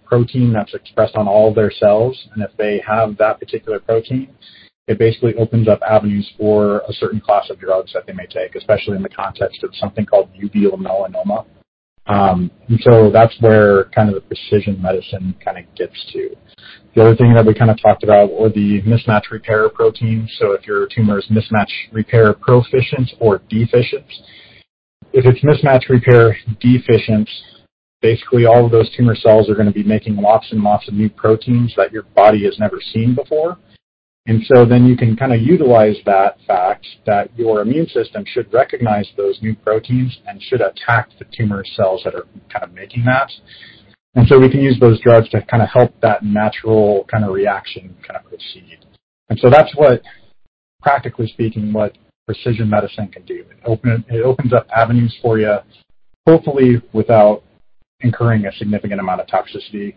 [SPEAKER 6] protein that's expressed on all of their cells, and if they have that particular protein, it basically opens up avenues for a certain class of drugs that they may take, especially in the context of something called uveal melanoma. Um, and so that's where kind of the precision medicine kind of gets to. The other thing that we kind of talked about were the mismatch repair proteins. So if your tumor is mismatch repair proficient or deficient, if it's mismatch repair deficient, basically all of those tumor cells are going to be making lots and lots of new proteins that your body has never seen before. And so then you can kind of utilize that fact that your immune system should recognize those new proteins and should attack the tumor cells that are kind of making that. And so we can use those drugs to kind of help that natural kind of reaction kind of proceed. And so that's what, practically speaking, what precision medicine can do. It, it opens up avenues for you, hopefully without incurring a significant amount of toxicity.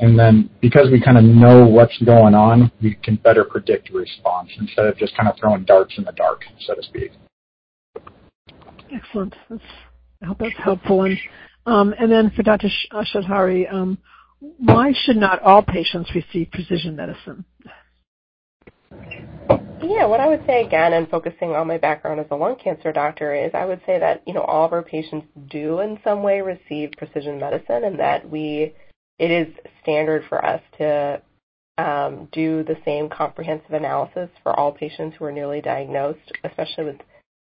[SPEAKER 6] And then because we kind of know what's going on, we can better predict response instead of just kind of throwing darts in the dark, so to speak.
[SPEAKER 2] Excellent. I hope that's helpful. And, um, then for Dr. Choudhury, um, why should not all patients receive precision medicine?
[SPEAKER 3] Yeah, what I would say again, and focusing on my background as a lung cancer doctor, is I would say that you know all of our patients do in some way receive precision medicine, and that we it is standard for us to um, do the same comprehensive analysis for all patients who are newly diagnosed, especially with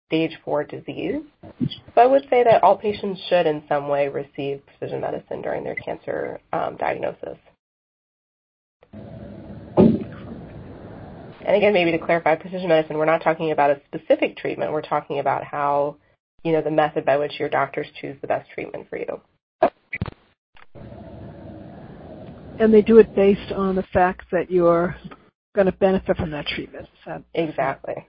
[SPEAKER 3] stage four disease. So I would say that all patients should in some way receive precision medicine during their cancer um, diagnosis. And again, maybe to clarify, precision medicine, we're not talking about a specific treatment. We're talking about how, you know, the method by which your doctors choose the best treatment for you.
[SPEAKER 2] And they do it based on the fact that you're going to benefit from that treatment.
[SPEAKER 3] Exactly.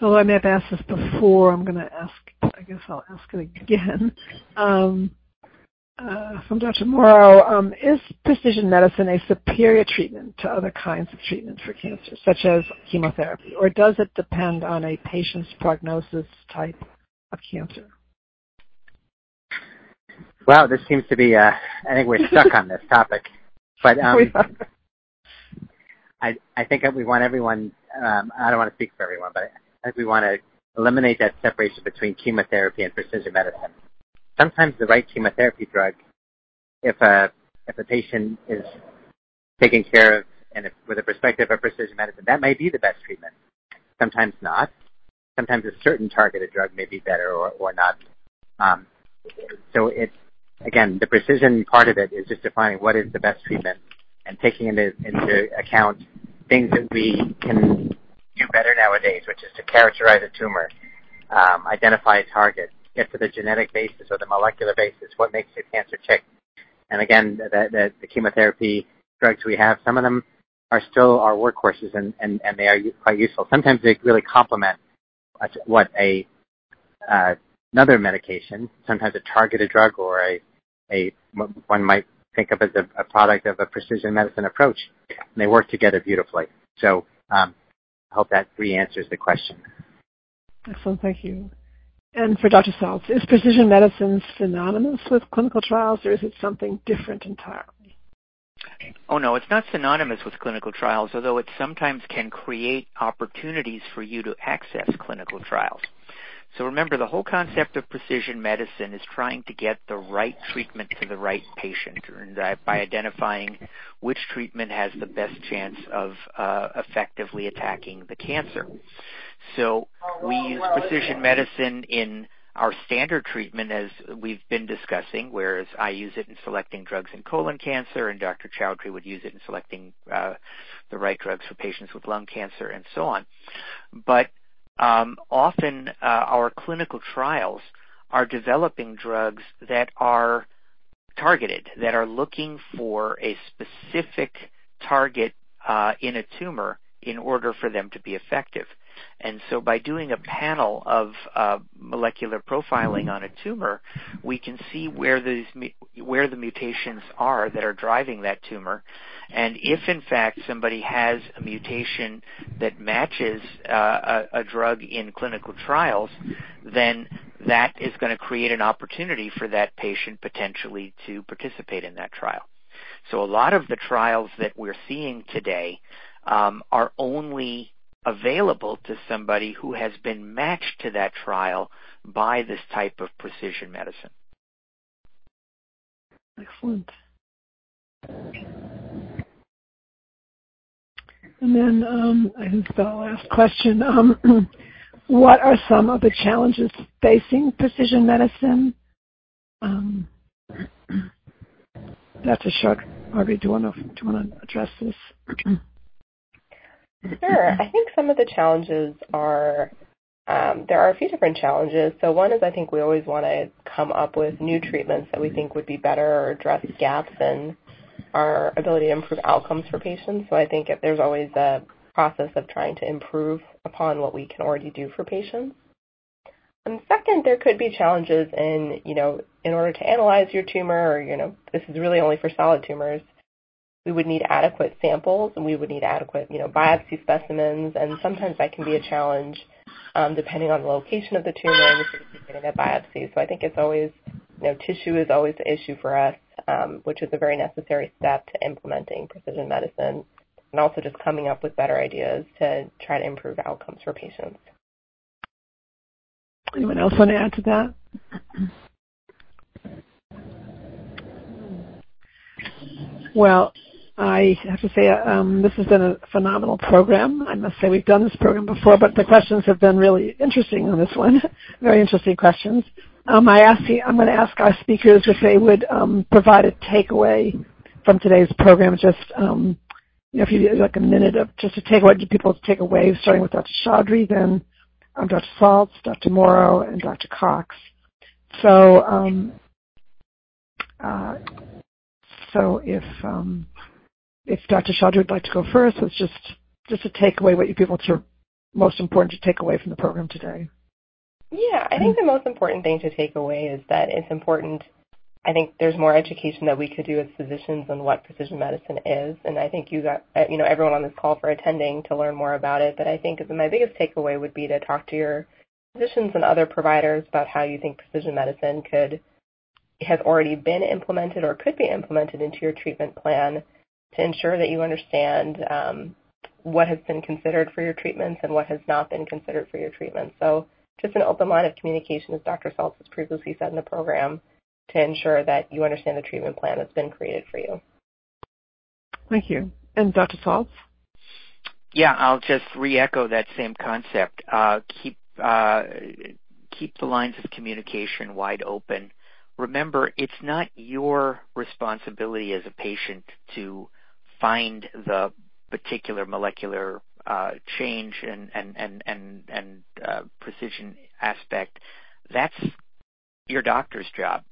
[SPEAKER 2] So I may have asked this before. I'm going to ask. I guess I'll ask it again. Um, uh, from Dr. Mauro, um, is precision medicine a superior treatment to other kinds of treatments for cancer, such as chemotherapy, or does it depend on a patient's prognosis type of cancer?
[SPEAKER 5] Well, this seems to be. Uh, I think we're stuck on this topic, but um, I I think we want everyone. Um, I don't want to speak for everyone, but We want to eliminate that separation between chemotherapy and precision medicine. Sometimes the right chemotherapy drug, if a if patient is taken care of and with a perspective of precision medicine, that may be the best treatment. Sometimes not. Sometimes a certain targeted drug may be better or, or not. Um, so it again, the precision part of it is just defining what is the best treatment and taking into, into account things that we can do better nowadays, which is to characterize a tumor, um, identify a target, get to the genetic basis or the molecular basis, what makes your cancer tick. And again, the, the, the chemotherapy drugs we have, some of them are still our workhorses and, and, and they are quite useful. Sometimes they really complement what a uh, another medication, sometimes a targeted drug or a, a one might think of as a, a product of a precision medicine approach. And they work together beautifully. So um, I hope that re-answers the question.
[SPEAKER 2] Excellent. Thank you. And for Dr. Saltz, is precision medicine synonymous with clinical trials, or is it something different entirely?
[SPEAKER 4] Oh no, it's not synonymous with clinical trials, although it sometimes can create opportunities for you to access clinical trials. So remember, the whole concept of precision medicine is trying to get the right treatment to the right patient by identifying which treatment has the best chance of uh, effectively attacking the cancer. So we use precision medicine in our standard treatment as we've been discussing, whereas I use it in selecting drugs in colon cancer and Dr. Choudhury would use it in selecting uh, the right drugs for patients with lung cancer and so on. Um, often uh, our clinical trials are developing drugs that are targeted, that are looking for a specific target uh, in a tumor in order for them to be effective. And so by doing a panel of uh, molecular profiling on a tumor, we can see where, these, where the mutations are that are driving that tumor. And if in fact somebody has a mutation that matches uh, a, a drug in clinical trials, then that is going to create an opportunity for that patient potentially to participate in that trial. So a lot of the trials that we're seeing today um, are only available to somebody who has been matched to that trial by this type of precision medicine.
[SPEAKER 2] Excellent. And then um, I think the last question. Um, what are some of the challenges facing precision medicine? Um, you want to do you want to address this?
[SPEAKER 3] Sure. I think some of the challenges are um, there are a few different challenges. So one is I think we always want to come up with new treatments that we think would be better or address gaps in our ability to improve outcomes for patients. So I think if there's always a process of trying to improve upon what we can already do for patients. And second, there could be challenges in, you know, in order to analyze your tumor, or, you know, this is really only for solid tumors, we would need adequate samples and we would need adequate, you know, biopsy specimens, and sometimes that can be a challenge um, depending on the location of the tumor and the getting a biopsy. So I think it's always, you know, tissue is always the issue for us, um, which is a very necessary step to implementing precision medicine and also just coming up with better ideas to try to improve outcomes for patients.
[SPEAKER 2] Anyone else want to add to that? Well, I have to say um, this has been a phenomenal program. I must say we've done this program before, but the questions have been really interesting on this one. Very interesting questions. Um, I ask I'm going to ask our speakers if they would um, provide a takeaway from today's program. Just um, you know, if you like a minute of just to take what people to take away, starting with Dr. Choudhury, then um, Dr. Saltz, Dr. Mauro, and Dr. Cox. So, um, uh, so if if Dr. Choudhury would like to go first, it's just just to take away what you people are most important to take away from the program today.
[SPEAKER 3] Yeah, I think the most important thing to take away is that it's important. I think there's more education that we could do as physicians on what precision medicine is, and I think you got uh, you know everyone on this call for attending to learn more about it. But I think my biggest takeaway would be to talk to your physicians and other providers about how you think precision medicine could has already been implemented or could be implemented into your treatment plan to ensure that you understand um, what has been considered for your treatments and what has not been considered for your treatments. So just an open line of communication, as Dr. Saltz has previously said in the program, to ensure that you understand the treatment plan that's been created for you.
[SPEAKER 2] Thank you. And Dr. Saltz?
[SPEAKER 4] Yeah, I'll just re-echo that same concept. Uh, keep uh, keep the lines of communication wide open. Remember, it's not your responsibility as a patient to find the particular molecular uh, change and uh, precision aspect. That's your doctor's job.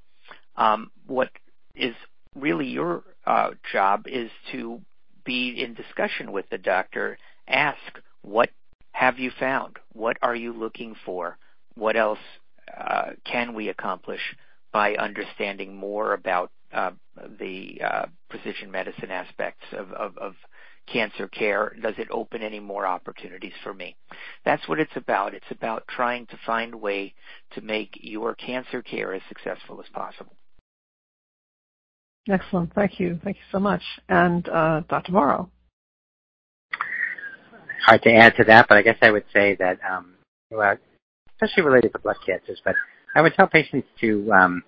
[SPEAKER 4] Um, what is really your uh, job is to be in discussion with the doctor. Ask what have you found? What are you looking for? What else can we accomplish by understanding more about the uh, precision medicine aspects of, of, of cancer care? Does it open any more opportunities for me? That's what it's about. It's about trying to find a way to make your cancer care as successful as possible.
[SPEAKER 2] Excellent. Thank you. Thank you so much. And uh, Dr. Mauro.
[SPEAKER 5] Hard to add to that, but I guess I would say that, um, well, especially related to blood cancers, but I would tell patients to um,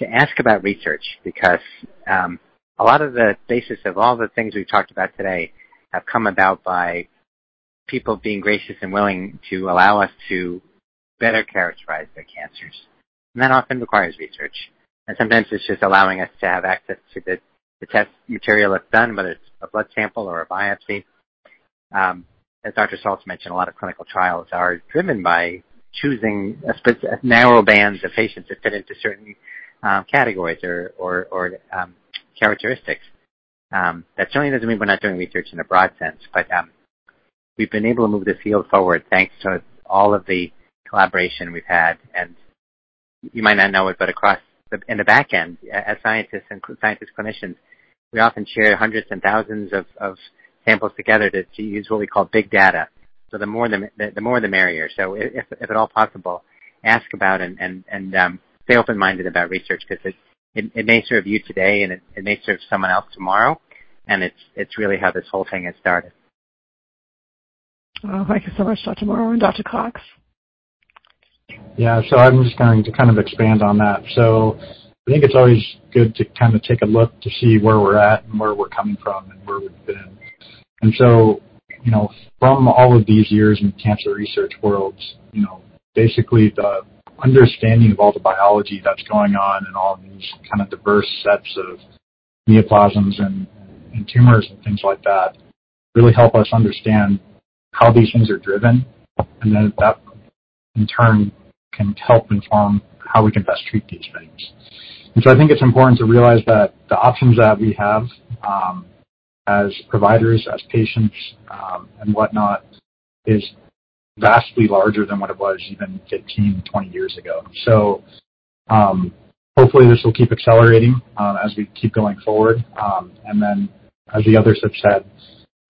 [SPEAKER 5] to ask about research because um, a lot of the basis of all the things we've talked about today have come about by people being gracious and willing to allow us to better characterize their cancers. And that often requires research. And sometimes it's just allowing us to have access to the, the test material that's done, whether it's a blood sample or a biopsy. Um, as Dr. Saltz mentioned, a lot of clinical trials are driven by choosing a, narrow bands of patients that fit into certain categories or, or, or um, characteristics. Um, that certainly doesn't mean we're not doing research in a broad sense, but um, we've been able to move the field forward thanks to all of the collaboration we've had. And you might not know it, but across in the back end, as scientists and scientist clinicians, we often share hundreds and thousands of, of samples together to, use what we call big data. So the more the, the more the merrier. So if, if at all possible, ask about and and, and stay open-minded about research because it, it, it may serve you today and it, it may serve someone else tomorrow. And it's it's really how this whole thing has started.
[SPEAKER 2] Oh, thank you so much, Dr. Mauro and Dr. Cox.
[SPEAKER 6] Yeah, so I'm just going to kind of expand on that. So I think it's always good to kind of take a look to see where we're at and where we're coming from and where we've been. And so, you know, from all of these years in cancer research worlds, you know, basically the understanding of all the biology that's going on and all these kind of diverse sets of neoplasms and, tumors and things like that really help us understand how these things are driven, and then that in turn can help inform how we can best treat these things. And so I think it's important to realize that the options that we have um, as providers, as patients, um, and whatnot is vastly larger than what it was even 15, 20 years ago. So um, hopefully this will keep accelerating uh, as we keep going forward. Um, and then, as the others have said,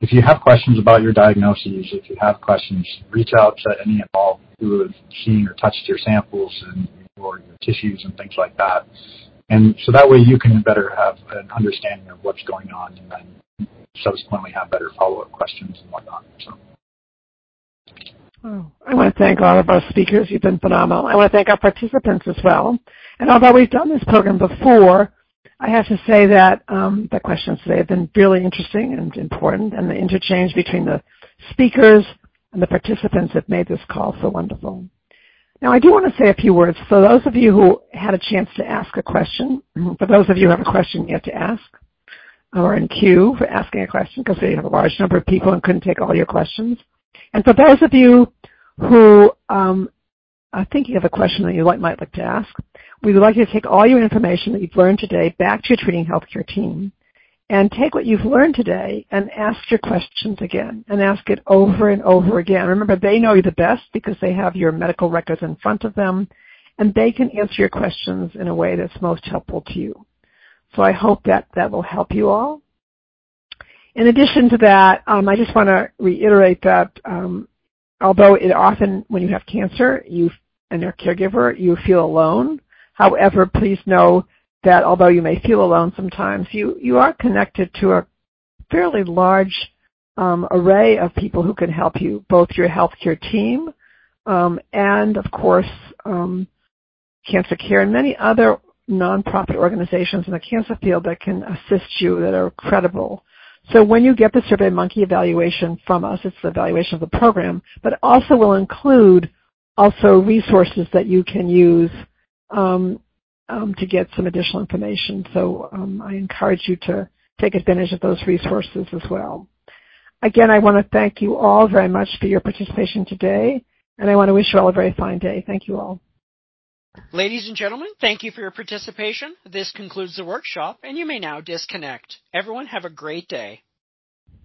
[SPEAKER 6] if you have questions about your diagnoses, if you have questions, reach out to any involved who have seen or touched your samples and or your tissues and things like that. And so that way you can better have an understanding of what's going on and then subsequently have better follow-up questions and whatnot. So.
[SPEAKER 2] Oh, I want to thank all of our speakers. You've been phenomenal. I want to thank our participants as well. And although we've done this program before, I have to say that um, the questions today have been really interesting and important, and the interchange between the speakers and the participants have made this call so wonderful. Now, I do want to say a few words. For those of you who had a chance to ask a question, for those of you who have a question yet to ask, or in queue for asking a question, because we have a large number of people and couldn't take all your questions. And for those of you who um, are thinking of a question that you might like to ask, we would like you to take all your information that you've learned today back to your treating healthcare team and take what you've learned today and ask your questions again and ask it over and over again. Remember, they know you the best because they have your medical records in front of them and they can answer your questions in a way that's most helpful to you. So I hope that that will help you all. In addition to that, um, I just want to reiterate that um, although it often, when you have cancer, you and your caregiver, you feel alone, However, please know that although you may feel alone sometimes, you, are connected to a fairly large um, array of people who can help you, both your healthcare team and, of course, Cancer Care and many other nonprofit organizations in the cancer field that can assist you that are credible. So when you get the SurveyMonkey evaluation from us, it's the evaluation of the program, but also will include also resources that you can use um, um, to get some additional information. So um, I encourage you to take advantage of those resources as well. Again, I want to thank you all very much for your participation today, and I want to wish you all a very fine day. Thank you all.
[SPEAKER 1] Ladies and gentlemen, thank you for your participation. This concludes the workshop, and you may now disconnect. Everyone have a great day.